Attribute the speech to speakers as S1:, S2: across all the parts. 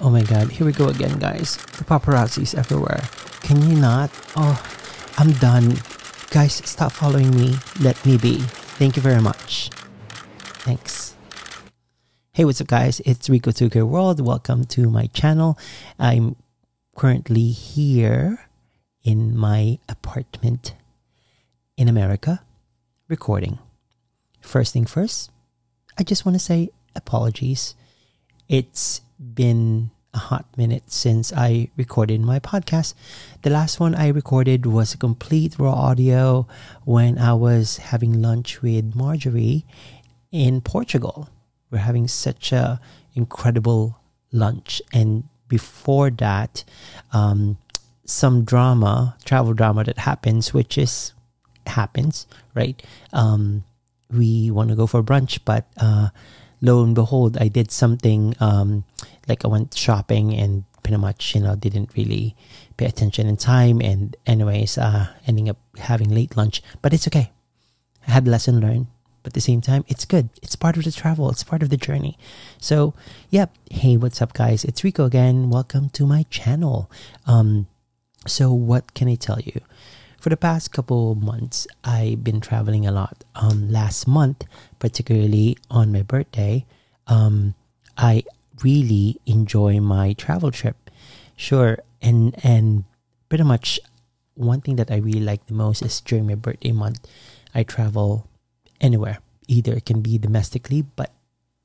S1: Oh my god, here we go again, guys. The paparazzi's everywhere. Can you not? Oh, I'm done. Guys, stop following me. Let me be. Thank you very much. Thanks. Hey, what's up, guys? It's Rico Tuger World. Welcome to my channel. I'm currently here in my apartment in America recording. First thing first, I just want to say apologies. It's been a hot minute since I recorded my podcast. The last one I recorded was a complete raw audio when I was having lunch with Marjorie in Portugal. We're having such a incredible lunch, and before that, um, some drama, travel drama that happens, which is happens, right? Um, we want to go for brunch, but uh, lo and behold, I did something um, like I went shopping and pretty much, you know, didn't really pay attention in time. And, anyways, uh, ending up having late lunch, but it's okay. I had lesson learned, but at the same time, it's good. It's part of the travel, it's part of the journey. So, yep. Hey, what's up, guys? It's Rico again. Welcome to my channel. Um, so, what can I tell you? For the past couple months, I've been traveling a lot. Um, last month, particularly on my birthday, um, I really enjoy my travel trip. Sure, and and pretty much one thing that I really like the most is during my birthday month, I travel anywhere. Either it can be domestically, but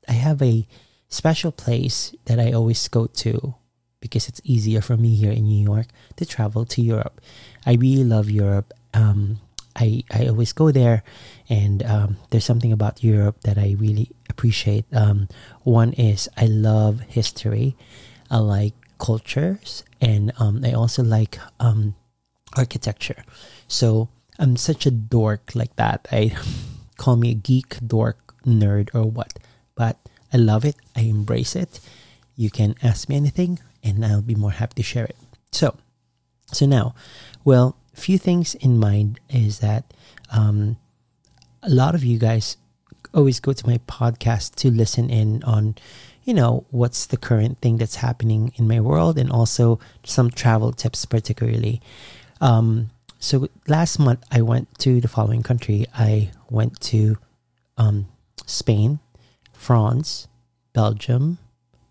S1: I have a special place that I always go to because it's easier for me here in New York to travel to Europe. I really love Europe. Um, I, I always go there, and um, there's something about Europe that I really appreciate. Um, one is I love history, I like cultures, and um, I also like um, architecture. So I'm such a dork like that. I call me a geek, dork, nerd, or what, but I love it. I embrace it. You can ask me anything, and I'll be more happy to share it. So, so now, well, a few things in mind is that um, a lot of you guys always go to my podcast to listen in on, you know, what's the current thing that's happening in my world, and also some travel tips, particularly. Um, so last month I went to the following country. I went to um, Spain, France, Belgium,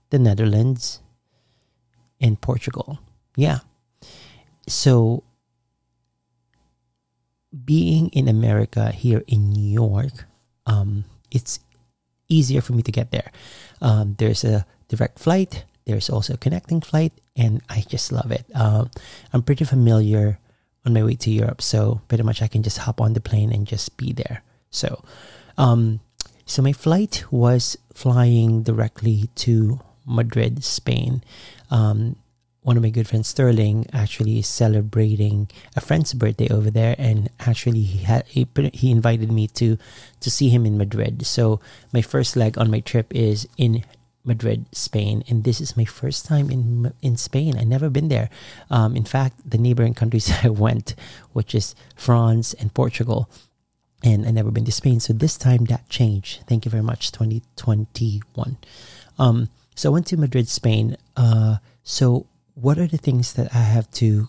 S1: the Netherlands, and Portugal. Yeah. So being in America here in New York, um, it's easier for me to get there. Um, there's a direct flight. There's also a connecting flight, and I just love it. Um, I'm pretty familiar on my way to Europe, so pretty much I can just hop on the plane and just be there. So, um, so my flight was flying directly to Madrid, Spain. Um, one of my good friends, Sterling, actually is celebrating a friend's birthday over there, and actually he had he, he invited me to to see him in Madrid. So my first leg on my trip is in Madrid, Spain, and this is my first time in in Spain. I never been there. Um, in fact, the neighboring countries I went, which is France and Portugal, and I never been to Spain. So this time that changed. Thank you very much, 2021. Um, so I went to Madrid, Spain. Uh, so what are the things that I have to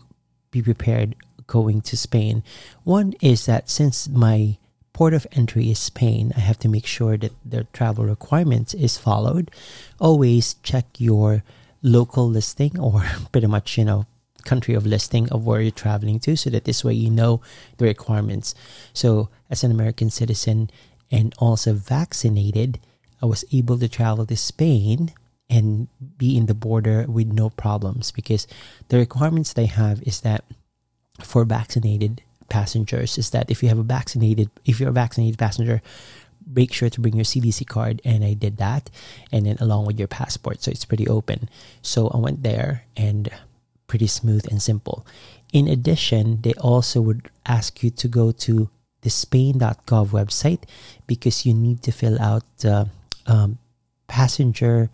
S1: be prepared going to Spain? One is that since my port of entry is Spain, I have to make sure that the travel requirements is followed. Always check your local listing or pretty much, you know, country of listing of where you're traveling to so that this way you know the requirements. So, as an American citizen and also vaccinated, I was able to travel to Spain and be in the border with no problems because the requirements they have is that for vaccinated passengers is that if you have a vaccinated if you're a vaccinated passenger make sure to bring your CDC card and I did that and then along with your passport so it's pretty open. So I went there and pretty smooth and simple. In addition they also would ask you to go to the spain.gov website because you need to fill out the um, passenger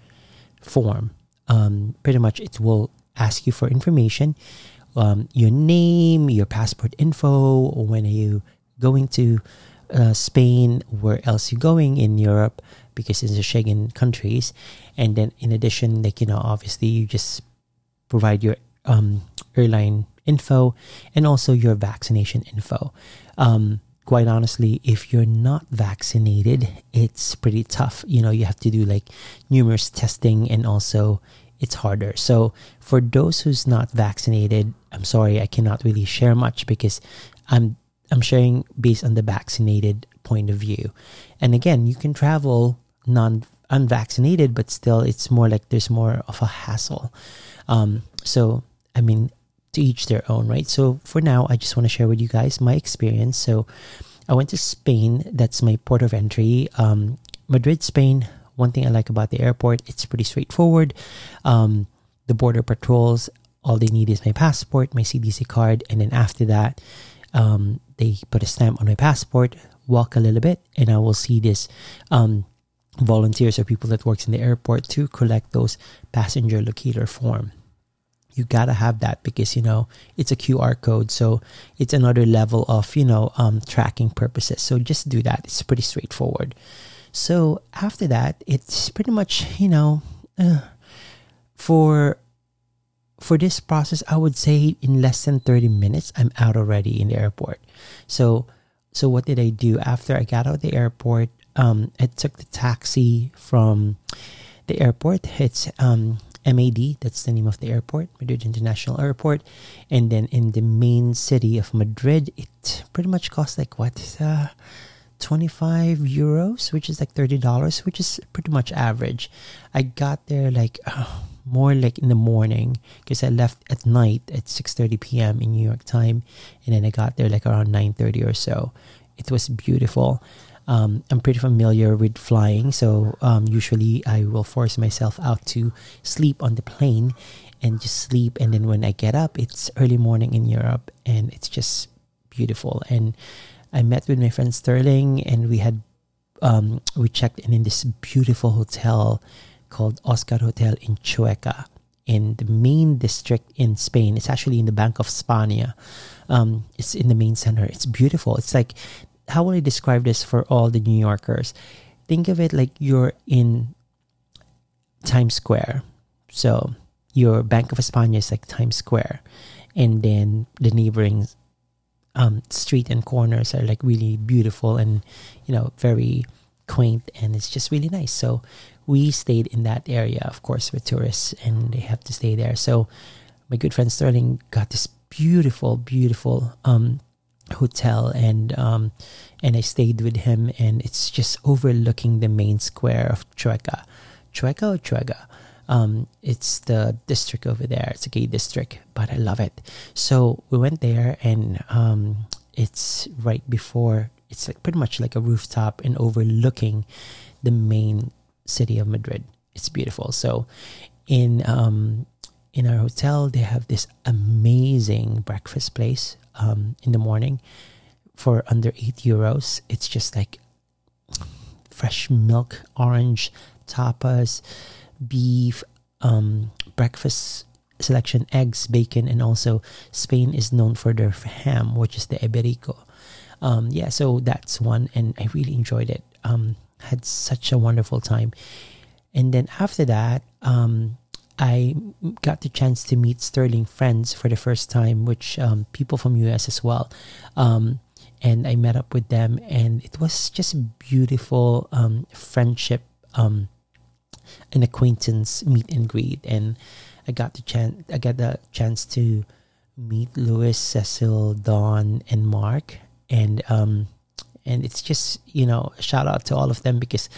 S1: form. Um, pretty much, it will ask you for information, um, your name, your passport info, when are you going to uh, Spain, where else you're going in Europe because it's a Schengen countries, and then in addition, like you know, obviously you just provide your um, airline info and also your vaccination info. Um, quite honestly, if you're not vaccinated, it's pretty tough. You know, you have to do like numerous testing and also it's harder. So for those who's not vaccinated, I'm sorry, I cannot really share much because I'm I'm sharing based on the vaccinated point of view. And again, you can travel non unvaccinated, but still it's more like there's more of a hassle. Um, so I mean, to each their own, right? So for now, I just want to share with you guys my experience. So I went to Spain. That's my port of entry. Um, Madrid, Spain. One thing I like about the airport, it's pretty straightforward. Um, the border patrols, all they need is my passport, my CDC card, and then after that, um, they put a stamp on my passport. Walk a little bit, and I will see this um, volunteers or people that works in the airport to collect those passenger locator form you gotta have that because you know it's a QR code, so it's another level of you know um, tracking purposes. So just do that. It's pretty straightforward. So after that, it's pretty much you know uh, for for this process, I would say in less than thirty minutes, I'm out already in the airport. So so what did I do after I got out of the airport? Um, I took the taxi from the airport. It's um, MAD, that's the name of the airport, Madrid International Airport. And then in the main city of Madrid, it pretty much costs like what? Uh, 25 euros, which is like $30, which is pretty much average. I got there like uh, more like in the morning because I left at night at 6:30 p.m. in New York time and then I got there like around 9:30 or so. It was beautiful um, I'm pretty familiar with flying, so um, usually I will force myself out to sleep on the plane and just sleep. And then when I get up, it's early morning in Europe, and it's just beautiful. And I met with my friend Sterling, and we had um, we checked in in this beautiful hotel called Oscar Hotel in Chueca in the main district in Spain. It's actually in the Bank of Spania. Um, it's in the main center. It's beautiful. It's like how will I describe this for all the New Yorkers? Think of it like you're in Times Square. So your Bank of España is like Times Square, and then the neighboring um, street and corners are like really beautiful and you know very quaint, and it's just really nice. So we stayed in that area, of course, with tourists, and they have to stay there. So my good friend Sterling got this beautiful, beautiful um, hotel and um, and I stayed with him and it's just overlooking the main square of Chueca. Chueca or Chueca? Um, it's the district over there. It's a gay district, but I love it. So we went there and um, it's right before it's like pretty much like a rooftop and overlooking the main city of Madrid. It's beautiful. So in um, in our hotel they have this amazing breakfast place um, in the morning for under 8 euros. It's just like fresh milk, orange, tapas, beef, um, breakfast selection, eggs, bacon, and also Spain is known for their ham, which is the Iberico. Um, yeah, so that's one, and I really enjoyed it. Um, had such a wonderful time. And then after that, um, I got the chance to meet Sterling friends for the first time, which um, people from US as well. Um, and I met up with them, and it was just beautiful um, friendship, um, an acquaintance meet and greet, and I got the chance. I got the chance to meet Louis, Cecil, Don, and Mark, and um, and it's just you know a shout out to all of them because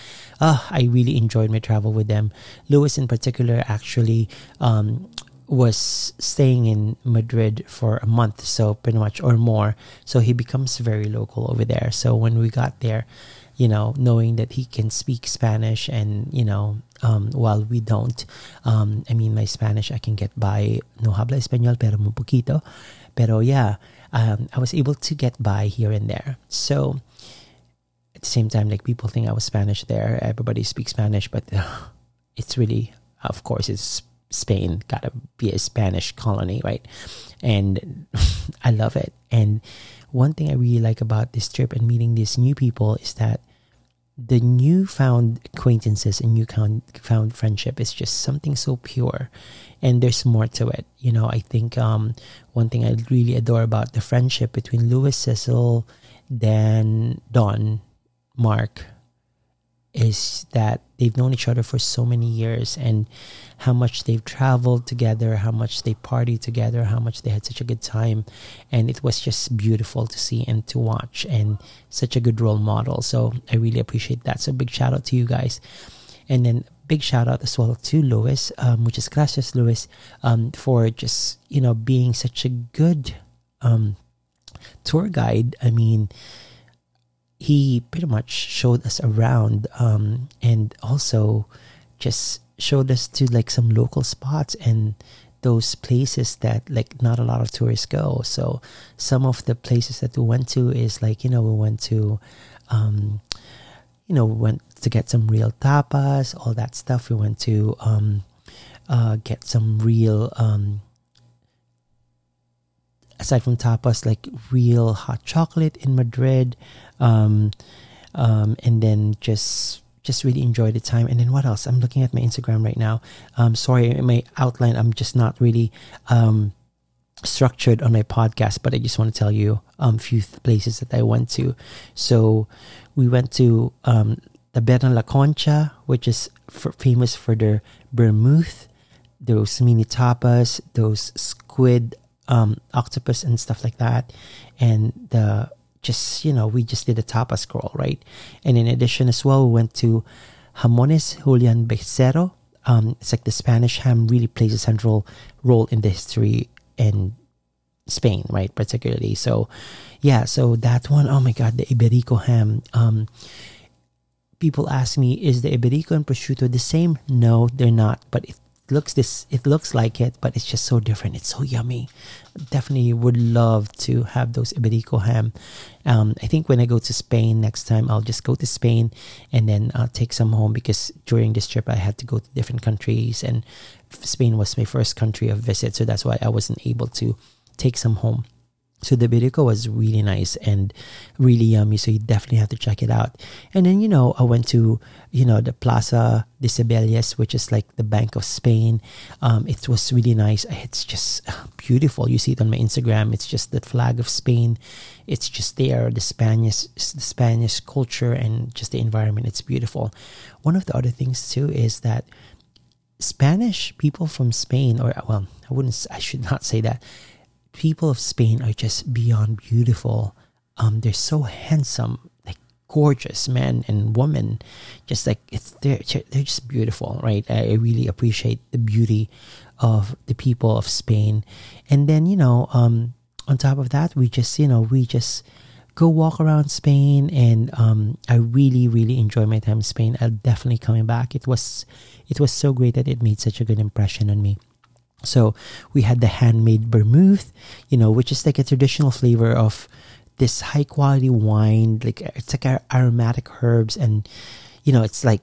S1: uh, I really enjoyed my travel with them. Lewis in particular actually um, was staying in Madrid for a month, so pretty much or more. So he becomes very local over there. So when we got there, you know, knowing that he can speak Spanish and you know, um, while we don't, um, I mean, my Spanish I can get by. No habla español, pero muy poquito. Pero yeah, um, I was able to get by here and there. So at the same time, like people think I was Spanish there. Everybody speaks Spanish, but uh, it's really, of course, it's Spain. Gotta be a Spanish colony, right? And I love it. And one thing I really like about this trip and meeting these new people is that the newfound acquaintances and newfound friendship is just something so pure and there's more to it you know i think um, one thing i really adore about the friendship between louis cecil dan don mark is that they've known each other for so many years and how much they've traveled together, how much they partied together, how much they had such a good time. And it was just beautiful to see and to watch and such a good role model. So I really appreciate that. So big shout out to you guys. And then big shout out as well to Louis, um, which is gracias Louis, um, for just, you know, being such a good um, tour guide. I mean, he pretty much showed us around um, and also just showed us to like some local spots and those places that like not a lot of tourists go. So some of the places that we went to is like you know we went to um, you know we went to get some real tapas all that stuff. We went to um, uh, get some real um, aside from tapas, like real hot chocolate in Madrid, um, um, and then just just really enjoy the time. And then what else? I'm looking at my Instagram right now. Um, sorry, my outline. I'm just not really um, structured on my podcast, but I just want to tell you a um, few th- places that I went to. So we went to um, Taberna La Concha, which is famous for their vermouth, those mini tapas, those squid um, octopus and stuff like that. And the just, you know, we just did a tapas crawl, right? And in addition as well, we went to Jamones Julian Becerro. Um, it's like the Spanish ham really plays a central role in the history in Spain, right? Particularly. So, yeah, so that one, oh my God, the Iberico ham. Um, people ask me, is the Iberico and prosciutto the same? No, they're not, but it looks this it looks like it but it's just so different. It's so yummy. Definitely would love to have those iberico ham. Um, i think when i go to spain next time i'll just go to spain and then i'll take some home because during this trip i had to go to different countries and spain was my first country of visit. So that's why i wasn't able to take some home so the Iberico was really nice and really yummy. So you definitely have to check it out. And then, you know, I went to, you know, the Plaza de Cibeles, which is like the Bank of Spain. Um, it was really nice. It's just beautiful. You see it on my Instagram. It's just the flag of Spain. It's just there, the Spanish, the Spanish culture and just the environment. It's beautiful. One of the other things too is that Spanish people from Spain, or well, I wouldn't, I should not say that people of Spain are just beyond beautiful. Um, they're so handsome, like gorgeous men and women. Just like they're they're just beautiful, right? I, really appreciate the beauty of the people of Spain, and then you know, um, on top of that, we just you know we just go walk around Spain, and um, I really really enjoy my time in Spain. I'm definitely coming back. It was it was so great that it made such a good impression on me. So we had the handmade vermouth, you know, which is like a traditional flavor of this high quality wine. Like it's like aromatic herbs, and you know, it's like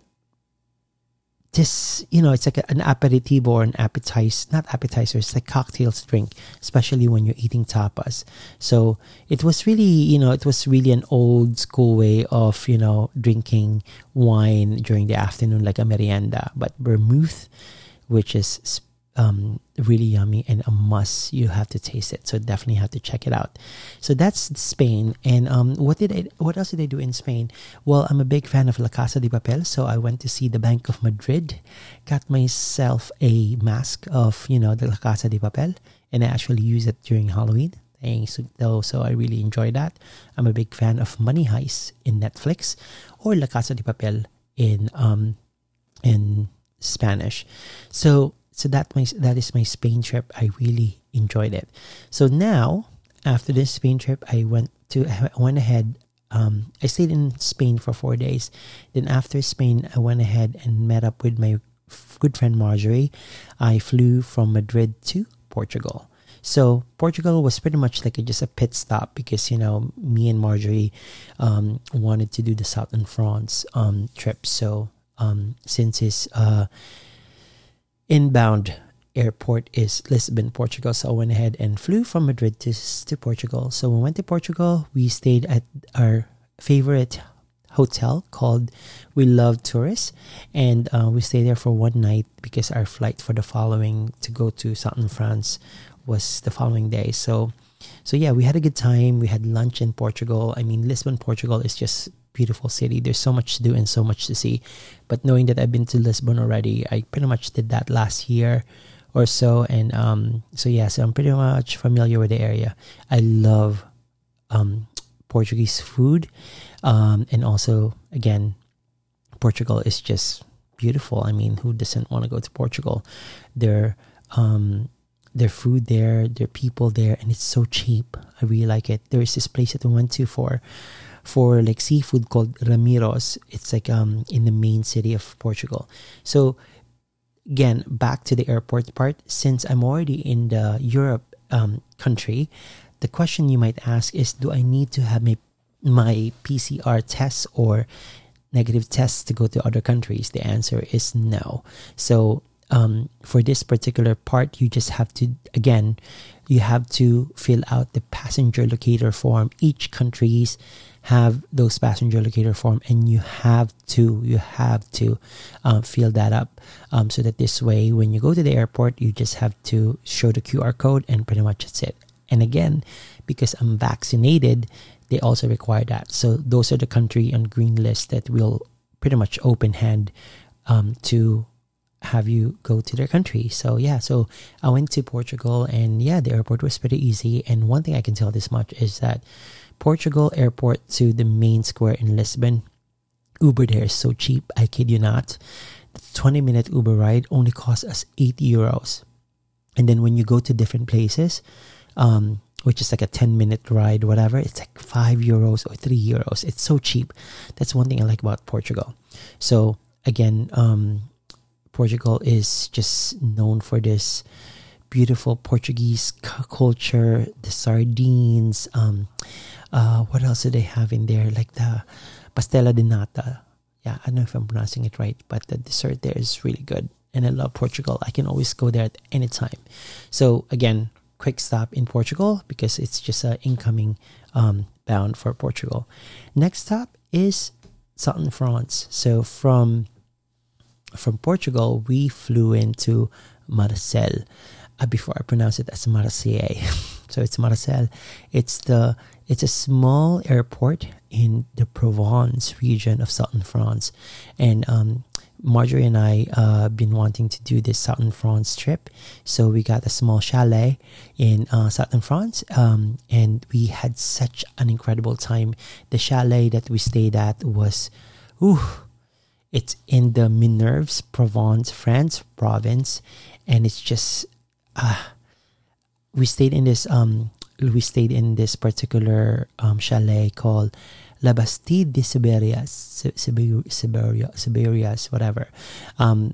S1: this. You know, it's like an aperitif or an appetizer, not appetizer. It's like cocktails drink, especially when you're eating tapas. So it was really, you know, it was really an old school way of you know drinking wine during the afternoon, like a merienda. But vermouth, which is um, really yummy and a must. You have to taste it, so definitely have to check it out. So that's Spain. And um, what did I, what else did I do in Spain? Well, I'm a big fan of La Casa de Papel, so I went to see the Bank of Madrid. Got myself a mask of you know the La Casa de Papel, and I actually use it during Halloween. Thanks, though, so I really enjoy that. I'm a big fan of Money Heist in Netflix or La Casa de Papel in um in Spanish. So so that my that is my Spain trip. I really enjoyed it. So now after this Spain trip, I went to I went ahead. Um, I stayed in Spain for four days. Then after Spain, I went ahead and met up with my good friend Marjorie. I flew from Madrid to Portugal. So Portugal was pretty much like a, just a pit stop because you know me and Marjorie um, wanted to do the Southern France um, trip. So um, since his uh, inbound airport is Lisbon, Portugal. So I went ahead and flew from Madrid to, to Portugal. So we went to Portugal, we stayed at our favorite hotel called We Love Tourists, and uh, we stayed there for one night because our flight for the following to go to southern France was the following day. So, so yeah, we had a good time. We had lunch in Portugal. I mean, Lisbon, Portugal is just beautiful city. There's so much to do and so much to see. But knowing that I've been to Lisbon already, I pretty much did that last year or so. And um, so yeah, so I'm pretty much familiar with the area. I love um, Portuguese food, um, and also again, Portugal is just beautiful. I mean, who doesn't want to go to Portugal? Their um, their food there, their people there, and it's so cheap. I really like it. There is this place that I went to for for like seafood called Ramiro's. It's like um in the main city of Portugal. So again, back to the airport part. Since I'm already in the Europe um, country, the question you might ask is, do I need to have my my PCR tests or negative tests to go to other countries? The answer is no. So um, for this particular part, you just have to again, you have to fill out the passenger locator form. Each country's have those passenger locator form and you have to you have to um, fill that up um, so that this way when you go to the airport you just have to show the qr code and pretty much that's it and again because i'm vaccinated they also require that so those are the country on green list that will pretty much open hand um, to have you go to their country. So yeah, so I went to Portugal and yeah, the airport was pretty easy. And one thing I can tell this much is that Portugal airport to the main square in Lisbon. Uber there is so cheap, I kid you not. The 20 minute Uber ride only costs us 8 euros. And then when you go to different places, um, which is like a 10 minute ride, whatever, it's like 5 euros or 3 euros. It's so cheap. That's one thing I like about Portugal. So, again, um, Portugal is just known for this beautiful Portuguese culture, the sardines, um, uh, what else do they have in there? Like the pastela de nata. Yeah, I don't know if I'm pronouncing it right, but the dessert there is really good. And I love Portugal. I can always go there at any time. So again, quick stop in Portugal because it's just an incoming um, bound for Portugal. Next stop is southern France. So from from Portugal, we flew into Marseille. Uh, before I pronounce it as Marseille. so it's Marseille. It's the it's a small airport in the Provence region of southern France, and um, Marjorie and I uh, been wanting to do this southern France trip, so we got a small chalet in uh, southern France, um, and we had such an incredible time. The chalet that we stayed at was, ooh, it's in the Ménerbes, Provence, France province, and it's just, uh, we stayed in this um we stayed in this particular um, chalet called La Bastide de Siberias, Siberia, Siberias, whatever. Um,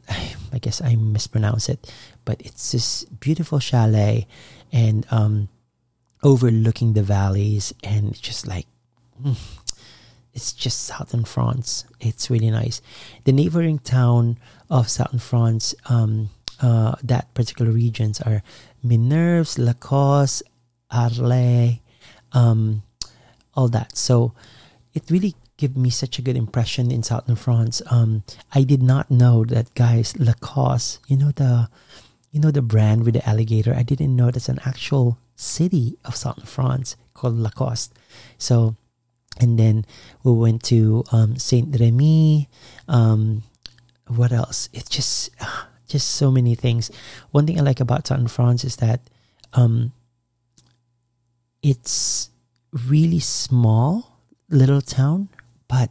S1: I guess I mispronounce it, but it's this beautiful chalet and um, overlooking the valleys, and just like mm, it's just southern France. It's really nice. The neighboring town of southern France, um, uh, that particular regions are Ménerbes, Lacoste, Arles, um, all that. So it really gave me such a good impression in southern France. Um, I did not know that guys Lacoste, you know the, you know the brand with the alligator. I didn't know that's an actual city of southern France called Lacoste. So, and then we went to um, Saint Remy. Um, what else? It's just, just so many things. One thing I like about southern France is that um, it's really small little town, but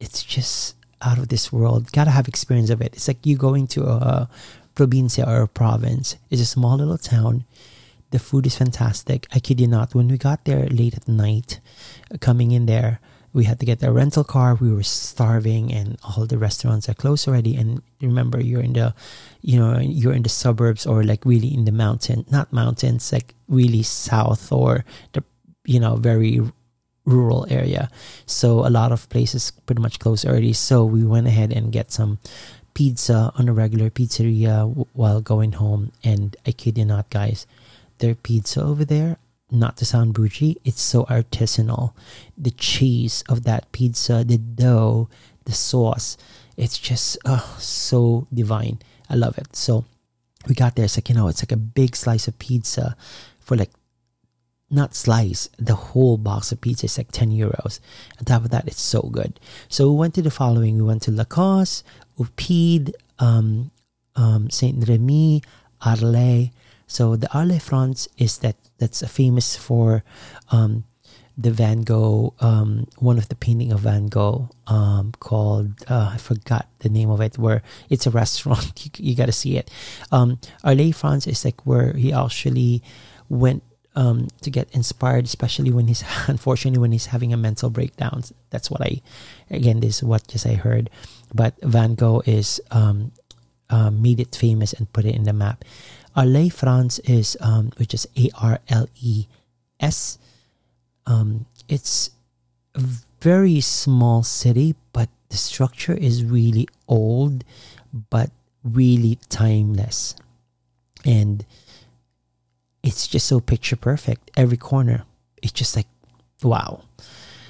S1: it's just out of this world. Gotta have experience of it. It's like you going to a provincia or a province. It's a small little town. The food is fantastic. I kid you not. When we got there late at night, coming in there, we had to get a rental car. We were starving, and all the restaurants are closed already. And remember, you're in the, you know, you're in the suburbs or like really in the mountain, not mountains, like really south or the, you know, very rural area. So a lot of places pretty much closed already. So we went ahead and get some pizza on a regular pizzeria w- while going home, and I kid you not, guys, their pizza over there. Not to sound bougie, it's so artisanal. The cheese of that pizza, the dough, the sauce, it's just oh, so divine. I love it. So we got there. It's like, you know, it's like a big slice of pizza for like, not slice, the whole box of pizza is like 10 euros. On top of that, it's so good. So we went to the following. We went to Lacoste, Upide, um, um, Saint Remy, Arles. So the Arles France is that that's famous for um, the Van Gogh, um, one of the painting of Van Gogh um, called uh, I forgot the name of it. Where it's a restaurant, you, you got to see it. Um, Arles France is like where he actually went um, to get inspired, especially when he's unfortunately when he's having a mental breakdown. That's what I, again, this is what just I heard. But Van Gogh is um, uh, made it famous and put it in the map. Arles France is um, which is A R L E S. Um, it's a very small city, but the structure is really old, but really timeless, and it's just so picture perfect. Every corner, it's just like wow.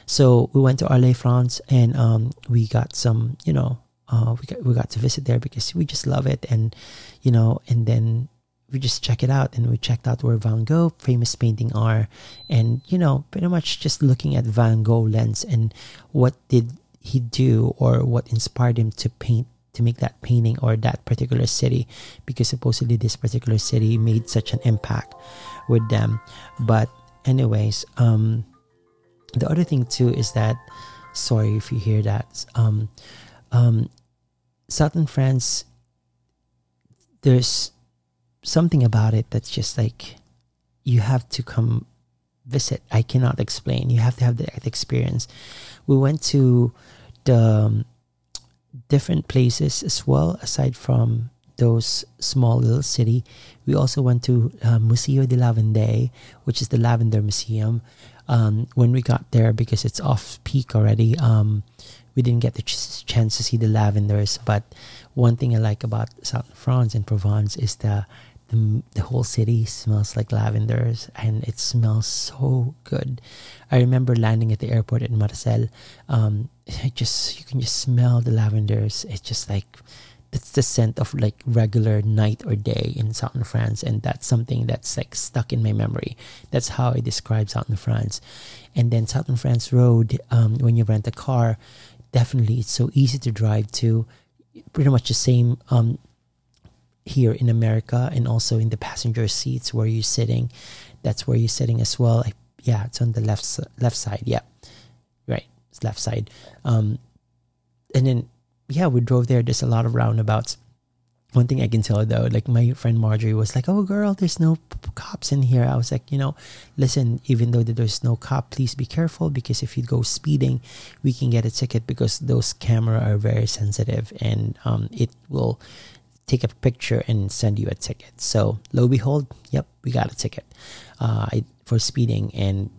S1: So we went to Arles, France, and um, we got some, you know, uh, we got we got to visit there because we just love it, and you know, and then we just check it out, and we checked out where Van Gogh famous painting are, and you know, pretty much just looking at Van Gogh lens and what did he do or what inspired him to paint to make that painting or that particular city because supposedly this particular city made such an impact with them. But anyways um the other thing too is that sorry if you hear that um um southern france there's something about it that's just like you have to come visit. I cannot explain. You have to have the experience. We went to the um, different places as well aside from those small little city. We also went to uh, museo de lavande which is the lavender museum. Um, when we got there because it's off peak already um, we didn't get the ch- chance to see the lavenders. But one thing i like about south france and provence is the the, the whole city smells like lavenders and it smells so good. I remember landing at the airport at marseille um, just you can just smell the lavenders. It's just like that's the scent of like regular night or day in southern france. And that's something that's like stuck in my memory. That's how i describe southern france. And then southern france road um, when you rent a car definitely it's so easy to drive to. Pretty much the same um, here in America and also in the passenger seats where you're sitting. That's where you're sitting as well. I, yeah, it's on the left left side. Yeah, right, it's left side. Um, and then yeah, we drove there. There's a lot of roundabouts. One thing I can tell though, like my friend Marjorie was like, "Oh, girl, there's no cops in here." I was like, you know, listen, even though there's no cop, please be careful because if you go speeding, we can get a ticket because those camera are very sensitive and um, it will take a picture and send you a ticket. So lo and behold, yep, we got a ticket uh, for speeding, and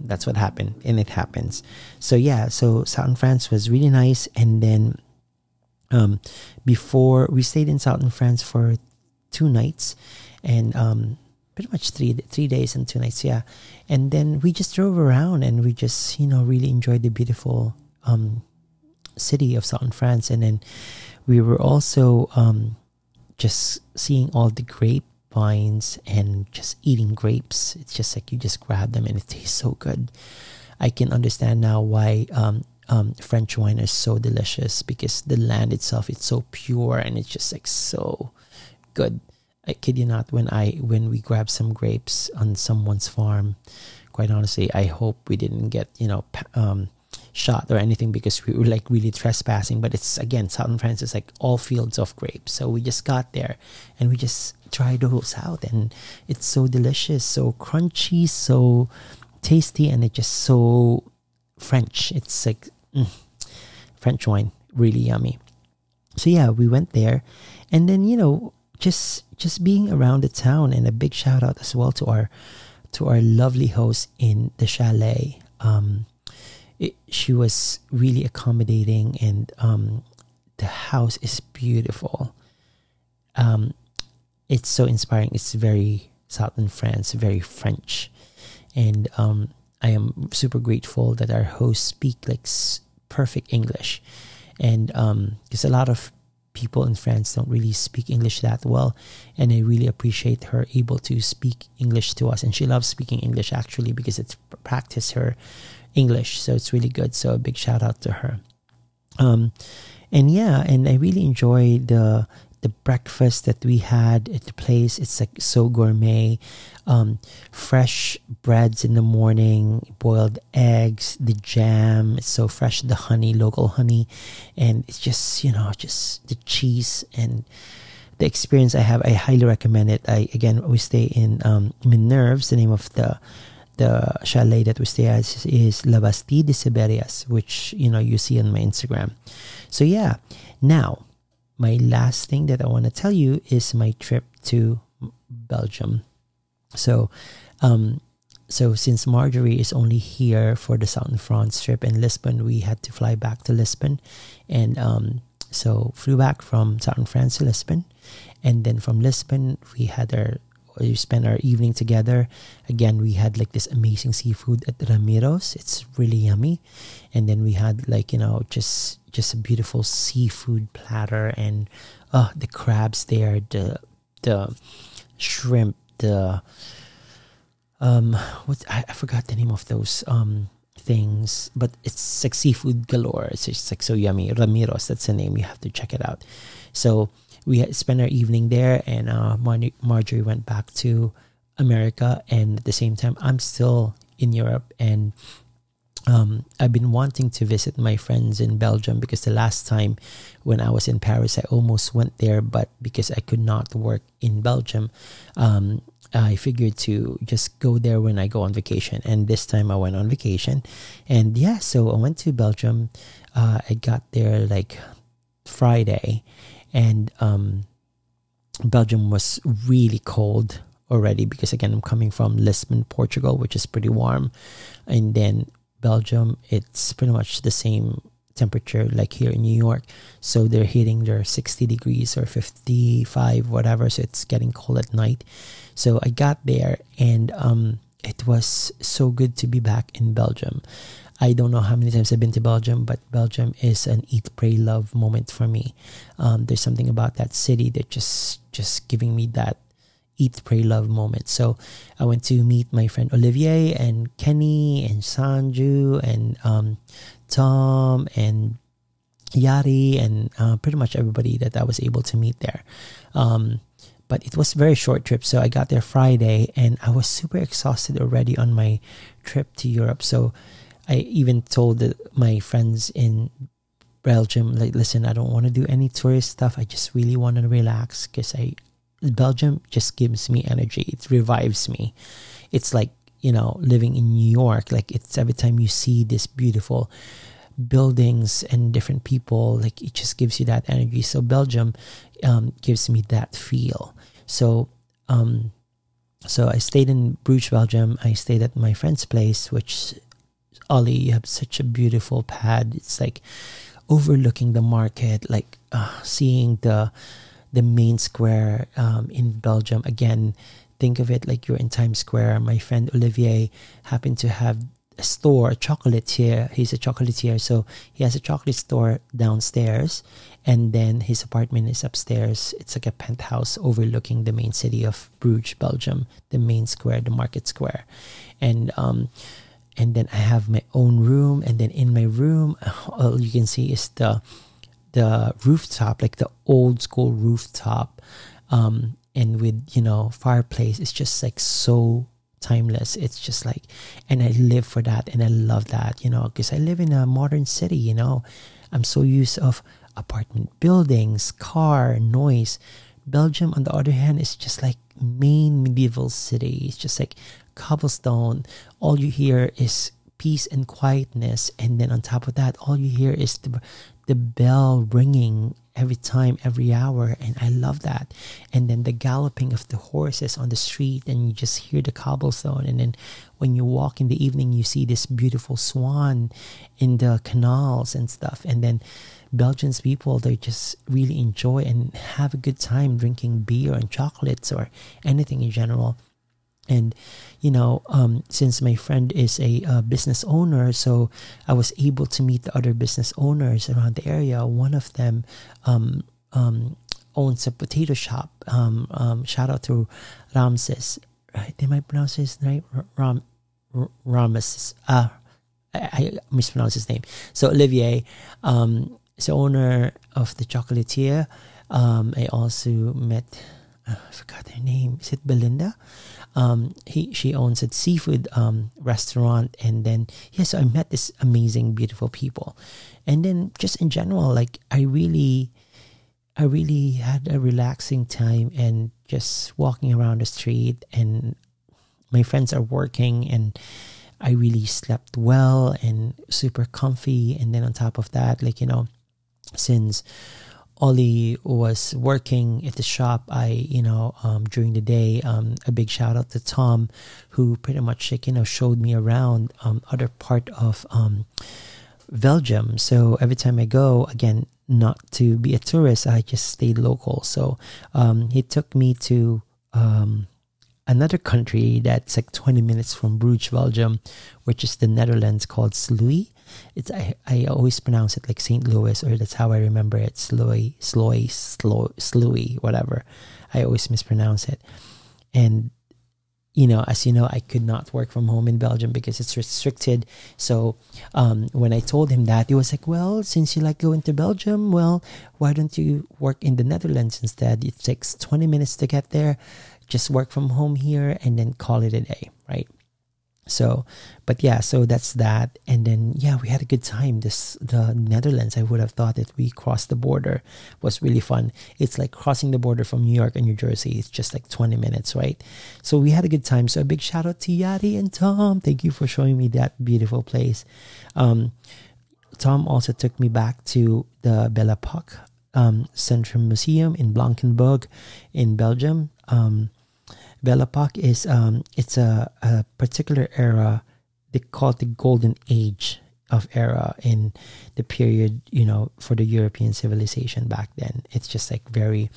S1: that's what happened, and it happens. So yeah, so Southern France was really nice, and then um, before we stayed in Southern France for two nights, and um, pretty much three three days and two nights, yeah, and then we just drove around and we just you know really enjoyed the beautiful um, city of Southern France, and then we were also um, just seeing all the grapevines and just eating grapes. It's just like you just grab them and it tastes so good. I can understand now why um, um, French wine is so delicious because the land itself it's so pure and it's just like so good. I kid you not. When I when we grab some grapes on someone's farm, quite honestly, I hope we didn't get you know um, shot or anything because we were like really trespassing. But it's again, Southern France is like all fields of grapes. So we just got there and we just tried those out, and it's so delicious, so crunchy, so tasty, and it's just so French. It's like mm, French wine, really yummy. So yeah, we went there, and then you know just just being around the town, and a big shout out as well to our to our lovely host in the chalet. Um, it, she was really accommodating and um, the house is beautiful. Um, it's so inspiring. It's very southern France, very French, and um, I am super grateful that our hosts speak like perfect English, and because um, a lot of people in France don't really speak English that well, and I really appreciate her able to speak English to us, and she loves speaking English actually because it's practice her English, so it's really good. So a big shout out to her. Um, and yeah, and I really enjoy the the breakfast that we had at the place. It's like so gourmet. Um, fresh breads in the morning, boiled eggs, the jam. It's so fresh, the honey, local honey, and it's just you know just the cheese and the experience I have. I highly recommend it. I again we stay in um, Ménerbes. The name of the the chalet that we stay at is La Bastide de Siberias, which you know you see on my Instagram. So yeah, now my last thing that I want to tell you is my trip to Belgium. So, um, so since Marjorie is only here for the Southern France trip in Lisbon, we had to fly back to Lisbon, and um, so flew back from Southern France to Lisbon, and then from Lisbon we had our we spent our evening together. Again, we had like this amazing seafood at Ramiro's. It's really yummy, and then we had like you know just just a beautiful seafood platter and uh the crabs there, the the shrimp, the um what I, I forgot the name of those um things, but it's like seafood galore. It's just like so yummy. Ramiro's, that's the name. You have to check it out. So we had spent our evening there, and uh, Mar- Marjorie went back to America, and at the same time, I'm still in Europe, and um, I've been wanting to visit my friends in Belgium because the last time when I was in Paris, I almost went there, but because I could not work in Belgium, um, I figured to just go there when I go on vacation. And this time I went on vacation, and yeah, so I went to Belgium. Uh, I got there like Friday, and um, Belgium was really cold already because again I'm coming from Lisbon, Portugal, which is pretty warm, and then Belgium it's pretty much the same temperature like here in New York. So they're hitting their 60 degrees or 55, whatever. So it's getting cold at night. So I got there and um, it was so good to be back in Belgium. I don't know how many times I've been to Belgium, but Belgium is an eat, pray, love moment for me. Um, there's something about that city that just just giving me that eat, pray, love moment. So I went to meet my friend Olivier and Kenny and Sanju and um, Tom and Yari and uh, pretty much everybody that I was able to meet there. Um, but it was a very short trip, so I got there Friday and I was super exhausted already on my trip to Europe. So I even told my friends in Belgium, like, listen, I don't want to do any tourist stuff. I just really want to relax because I Belgium just gives me energy. It revives me. It's like you know living in New York. Like it's every time you see this beautiful buildings and different people, like it just gives you that energy. So Belgium um, gives me that feel. So um, so I stayed in Bruges, Belgium. I stayed at my friend's place, which Ollie, you have such a beautiful pad. It's like overlooking the market, like uh, seeing the the main square um, in Belgium. Again, think of it like you're in Times Square. My friend Olivier happened to have a store, a chocolatier. He's a chocolatier, so he has a chocolate store downstairs, and then his apartment is upstairs. It's like a penthouse overlooking the main city of Bruges, Belgium, the main square, the market square, and um, and then I have my own room, and then in my room, all you can see is the the rooftop, like the old school rooftop, um, and with you know fireplace. It's just like so timeless. It's just like, and I live for that, and I love that, you know, because I live in a modern city. You know, I'm so used of apartment buildings, car noise. Belgium, on the other hand, is just like main medieval city. It's just like cobblestone. All you hear is peace and quietness, and then on top of that, all you hear is the the bell ringing every time, every hour, and I love that. And then the galloping of the horses on the street, and you just hear the cobblestone. And then when you walk in the evening, you see this beautiful swan in the canals and stuff. And then Belgians people, they just really enjoy and have a good time drinking beer and chocolates or anything in general. And you know um, since my friend is a, a, business owner so i was able to meet the other business owners around the area. One of them um, um, owns a potato shop. Um, um, shout out to ramses. Right? Am i pronounce his name? Ram ramses. Uh, I, I mispronounced his name. So olivier um, the owner of the chocolatier. I also met uh, i forgot her name. Is it belinda? Um, he she owns a seafood um, restaurant, and then yeah, so I met this amazing, beautiful people, and then just in general, like I really, I really had a relaxing time and just walking around the street, and my friends are working, and I really slept well and super comfy, and then on top of that, like you know, since Ollie was working at the shop, I, you know, um, during the day, um, a big shout out to Tom, who pretty much, you know, showed me around um, other part of um, Belgium. So every time I go, again, not to be a tourist, I just stayed local. So um, he took me to um, another country that's like 20 minutes from Bruges, Belgium, which is the Netherlands called Sluis it's I, I always pronounce it like St. Louis or that's how I remember it. Sloy Sloy Sloy Sloy whatever. I always mispronounce it. And you know as you know I could not work from home in Belgium because it's restricted. So um, when I told him that he was like well since you like going to Belgium well why don't you work in the Netherlands instead? It takes 20 minutes to get there. Just work from home here and then call it a day right so but yeah so that's that. And then yeah we had a good time. This the netherlands i would have thought that we crossed the border was really fun. It's like crossing the border from new york and new jersey. It's just like 20 minutes right? So we had a good time. So a big shout out to yadi and tom. Thank you for showing me that beautiful place. Um, tom also took me back to the belle epoque um, central museum in blankenberge in belgium. Um, Epoque is um, it's a, a particular era. They call it the golden age of era in the period, you know, for the European civilization back then. It's just like very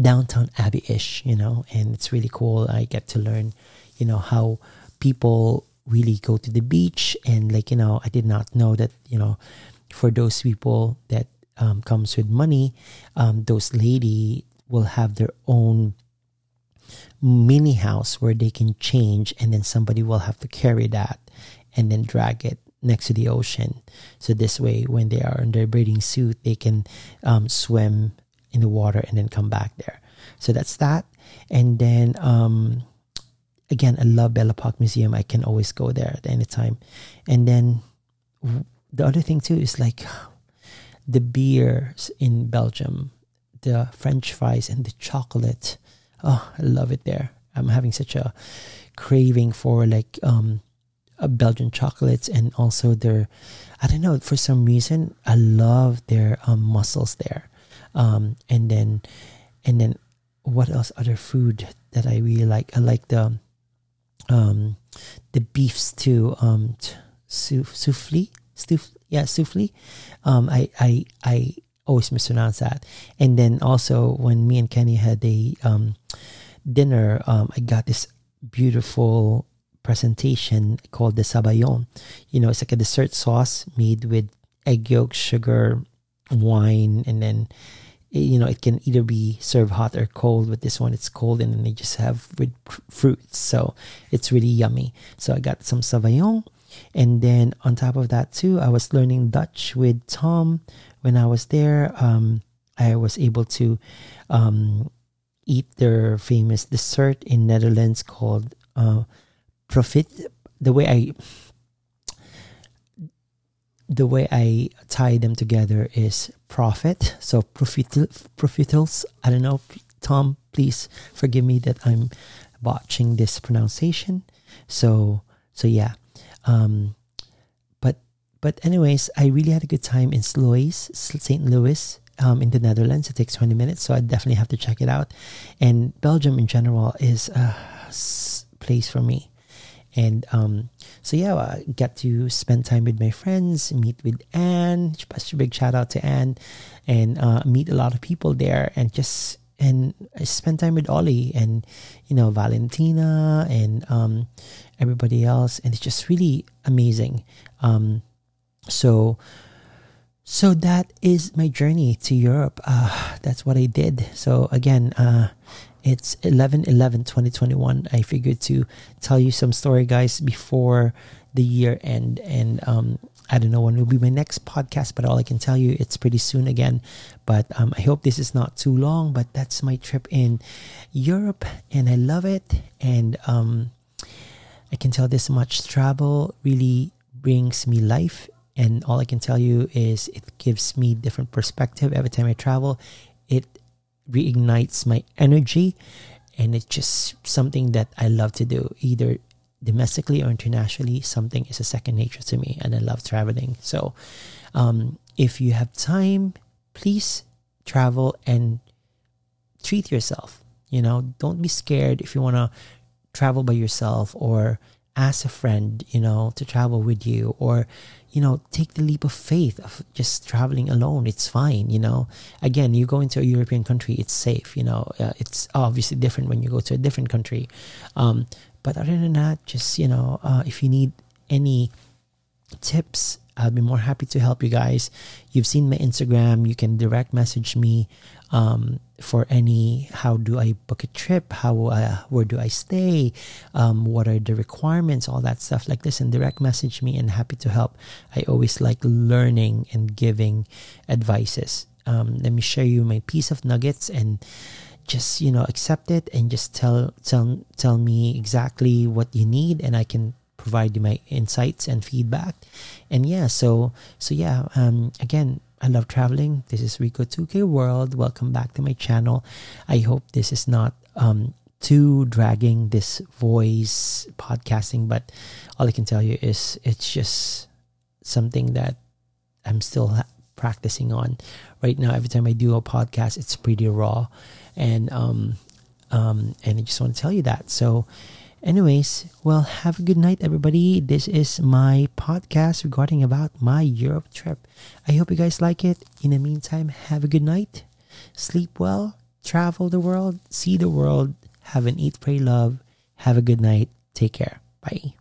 S1: Downton Abbey ish, you know, and it's really cool. I get to learn, you know, how people really go to the beach and like, you know, I did not know that, you know, for those people that um, comes with money, um, those lady will have their own mini house where they can change and then somebody will have to carry that and then drag it next to the ocean. So this way when they are in their breathing suit they can um, swim in the water and then come back there. So that's that. And then um, again i love belle park museum. I can always go there at any time. And then the other thing too is like the beers in belgium the french fries and the chocolate oh, I love it there. I'm having such a craving for like um, Belgian chocolates and also their, I don't know, for some reason I love their um, mussels there. Um, and then, and then, what else? Other food that I really like. I like the, um, the beefs too. Um, souffle, souffle, yeah, souffle. Um, I, I, I always mispronounce that. And then also when me and Kenny had a um, dinner, um, I got this beautiful presentation called the sabayon. You know, it's like a dessert sauce made with egg yolk, sugar, wine, and then you know it can either be served hot or cold. But this one it's cold, and then they just have with fruits, so it's really yummy. So I got some sabayon. And then on top of that too, I was learning Dutch with Tom when I was there, um, I was able to um, eat their famous dessert in Netherlands called uh, Profit. The way I the way I tie them together is profit. So profit profitals. I don't know, Tom. Please forgive me that I'm botching this pronunciation. So so yeah. Um, but but anyways, I really had a good time in Sluis, St. Louis, um, in the Netherlands. It takes 20 minutes, so I definitely have to check it out. And Belgium in general is a place for me. And um, so yeah, I to spend time with my friends, meet with Anne. A big shout out to Anne, and uh, meet a lot of people there, and just and I time with Ollie and you know Valentina and um, everybody else, and it's just really amazing. Um, so so that is my journey to Europe. Uh, that's what I did. So again, uh, it's 11 11 2021. I figured to tell you some story, guys, before the year end. And um, I don't know when will be my next podcast, but all I can tell you, it's pretty soon again. But um, I hope this is not too long. But that's my trip in Europe, and I love it. And um, I can tell this much. Travel really brings me life and all I can tell you is it gives me different perspective every time I travel. It reignites my energy and it's just something that I love to do either domestically or internationally. Something is a second nature to me and I love traveling. So um, if you have time please travel and treat yourself. You know don't be scared if you want to travel by yourself or ask a friend you know to travel with you or you know, take the leap of faith of just traveling alone. It's fine, you know. Again, you go into a European country, it's safe, you know. Uh, it's obviously different when you go to a different country. Um, but other than that, just, you know, uh, if you need any tips, I'll be more happy to help you guys. You've seen my Instagram. You can direct message me um, for any how do I book a trip, how uh, where do I stay, um, what are the requirements, all that stuff like this, and direct message me and happy to help. I always like learning and giving advices. Um, let me share you my piece of nuggets and just you know accept it and just tell tell tell me exactly what you need and I can provide you my insights and feedback and yeah so so yeah um again I love traveling. This is Rico 2K World. Welcome back to my channel. I hope this is not um, too dragging this voice podcasting, but all I can tell you is it's just something that I'm still practicing on right now. Every time I do a podcast, it's pretty raw, and um, um, and I just want to tell you that. So Anyways, well, have a good night, everybody. This is my podcast regarding about my Europe trip. I hope you guys like it. In the meantime, have a good night. Sleep well. Travel the world. See the world. Have an eat, pray, love. Have a good night. Take care. Bye.